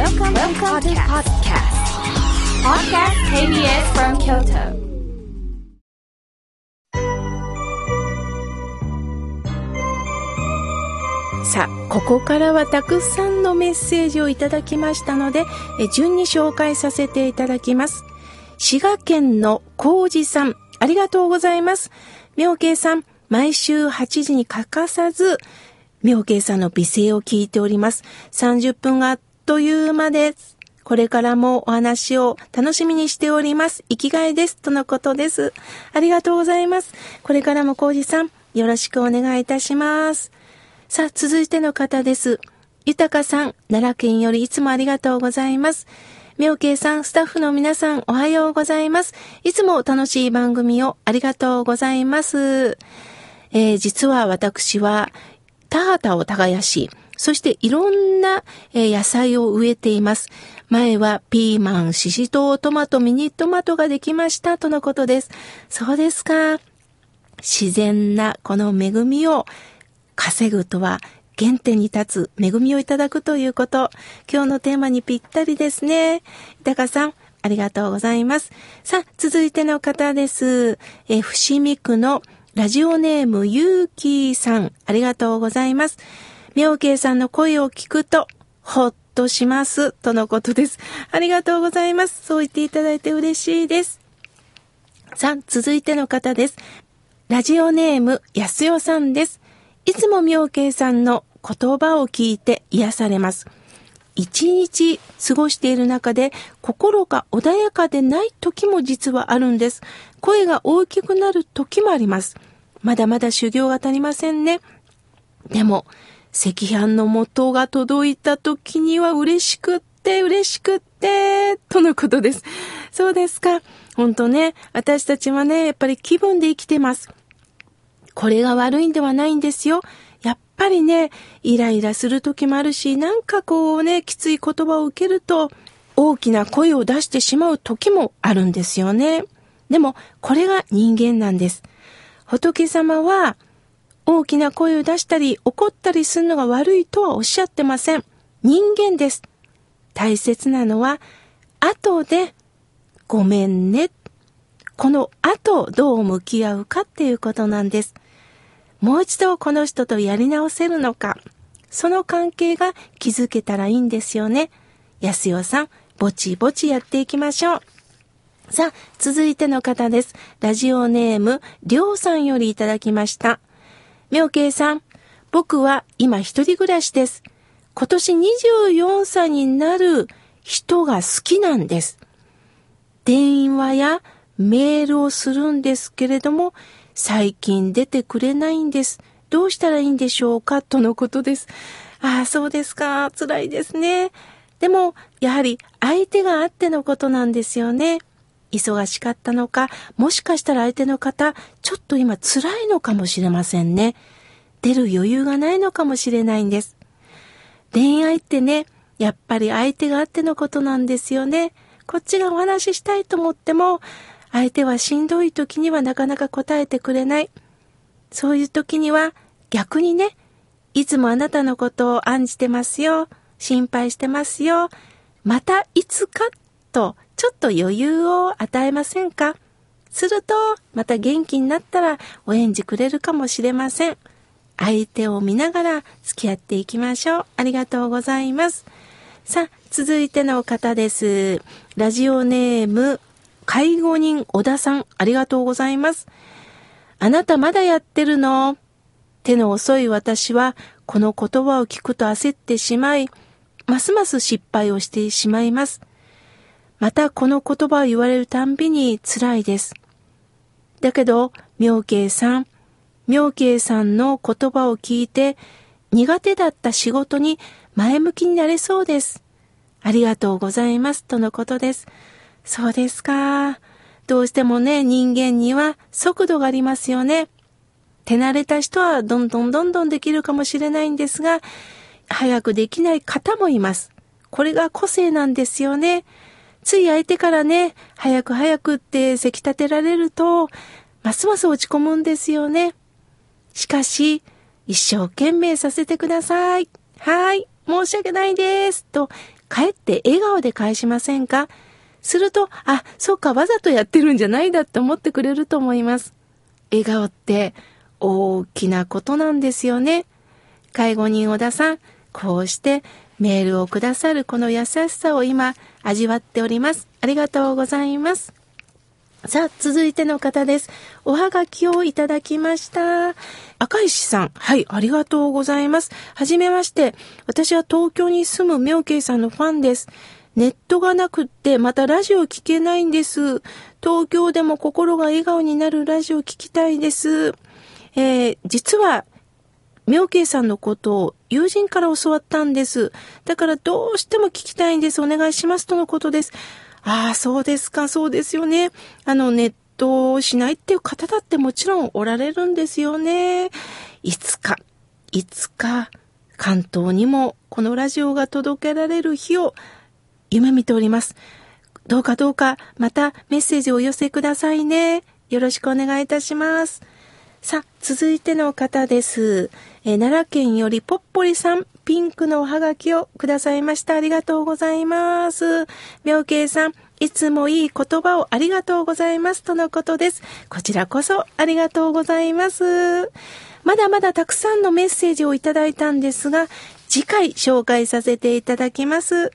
Welcome, Welcome to podcast. Podcast KBS from Kyoto. さあ、ここからはたくさんのメッセージをいただきましたので、え順に紹介させていただきます。滋賀県の浩二さん、ありがとうございます。妙慶さん、毎週8時に欠かさず、妙慶さんの美声を聞いております。30分があっという間です。これからもお話を楽しみにしております。生きがいです。とのことです。ありがとうございます。これからも浩二さん、よろしくお願いいたします。さあ、続いての方です。豊さん、奈良県よりいつもありがとうございます。妙慶さん、スタッフの皆さん、おはようございます。いつも楽しい番組をありがとうございます。えー実は私は、田畑を耕し、そしていろんな、野菜を植えています。前はピーマン、シシトウ、トマト、ミニトマトができましたとのことです。そうですか。自然なこの恵みを稼ぐとは原点に立つ恵みをいただくということ。今日のテーマにぴったりですね。豊さん、ありがとうございます。さあ、続いての方です。え、伏見区のラジオネームゆうきーさん、ありがとうございます。妙慶さんの声を聞くと、ほっとします。とのことです。ありがとうございます。そう言っていただいて嬉しいです。さあ、続いての方です。ラジオネーム、やすよさんです。いつも妙慶さんの言葉を聞いて癒されます。一日過ごしている中で心が穏やかでない時も実はあるんです。声が大きくなる時もあります。まだまだ修行が足りませんね。でも、赤飯の元が届いた時には嬉しくって嬉しくって、とのことです。そうですか。本当ね、私たちはね、やっぱり気分で生きてます。これが悪いんではないんですよ。やっぱりね、イライラする時もあるし、なんかこうね、きつい言葉を受けると、大きな声を出してしまう時もあるんですよね。でも、これが人間なんです。仏様は、大きな声を出したり、怒ったりするのが悪いとはおっしゃってません。人間です。大切なのは、後で、ごめんね。この後、どう向き合うかっていうことなんです。もう一度この人とやり直せるのか、その関係が築けたらいいんですよね。安代さん、ぼちぼちやっていきましょう。さあ、続いての方です。ラジオネーム、りょうさんよりいただきました。妙慶さん、僕は今一人暮らしです。今年24歳になる人が好きなんです。電話やメールをするんですけれども、最近出てくれないんです。どうしたらいいんでしょうか？とのことです。ああ、そうですか。辛いですね。でも、やはり相手があってのことなんですよね。忙しかったのか、もしかしたら相手の方、ちょっと今辛いのかもしれませんね。出る余裕がないのかもしれないんです。恋愛ってね、やっぱり相手があってのことなんですよね。こっちがお話ししたいと思っても、相手はしんどい時にはなかなか答えてくれない。そういう時には逆にね、いつもあなたのことを案じてますよ。心配してますよ。またいつかとちょっと余裕を与えませんか？すると、また元気になったらお返事くれるかもしれません。相手を見ながら付き合っていきましょう。ありがとうございます。さあ、続いての方です。ラジオネーム、介護人小田さん、ありがとうございます。あなたまだやってるの？手の遅い私は、この言葉を聞くと焦ってしまい、ますます失敗をしてしまいます。またこの言葉を言われるたんびに辛いです。だけど、妙慶さん、妙慶さんの言葉を聞いて、苦手だった仕事に前向きになれそうです。ありがとうございます。とのことです。そうですか。どうしてもね、人間には速度がありますよね。手慣れた人はどんどんどんどんできるかもしれないんですが、早くできない方もいます。これが個性なんですよね。つい相手からね、早く早くってせき立てられると、ますます落ち込むんですよね。しかし、一生懸命させてください。はい、申し訳ないです。と、帰って笑顔で返しませんか？すると、あ、そうか、わざとやってるんじゃないだって思ってくれると思います。笑顔って大きなことなんですよね。介護人小田さん、こうしてメールをくださるこの優しさを今味わっております。ありがとうございます。さあ、続いての方です。おはがきをいただきました。赤石さん。はい、ありがとうございます。はじめまして。私は東京に住む妙慶さんのファンです。ネットがなくって、またラジオ聞けないんです。東京でも心が笑顔になるラジオ聞きたいです。えー、実は、妙慶さんのことを友人から教わったんです。だからどうしても聞きたいんです。お願いします。とのことです。ああ、そうですか、そうですよね。あの、ネットをしないっていう方だってもちろんおられるんですよね。いつか、いつか、関東にもこのラジオが届けられる日を夢見ております。どうかどうか、またメッセージをお寄せくださいね。よろしくお願いいたします。さあ、続いての方です。え奈良県よりぽっぽりさん、ピンクのおはがきをくださいました。ありがとうございます。妙慶さん、いつもいい言葉をありがとうございますとのことです。こちらこそありがとうございます。まだまだたくさんのメッセージをいただいたんですが、次回紹介させていただきます。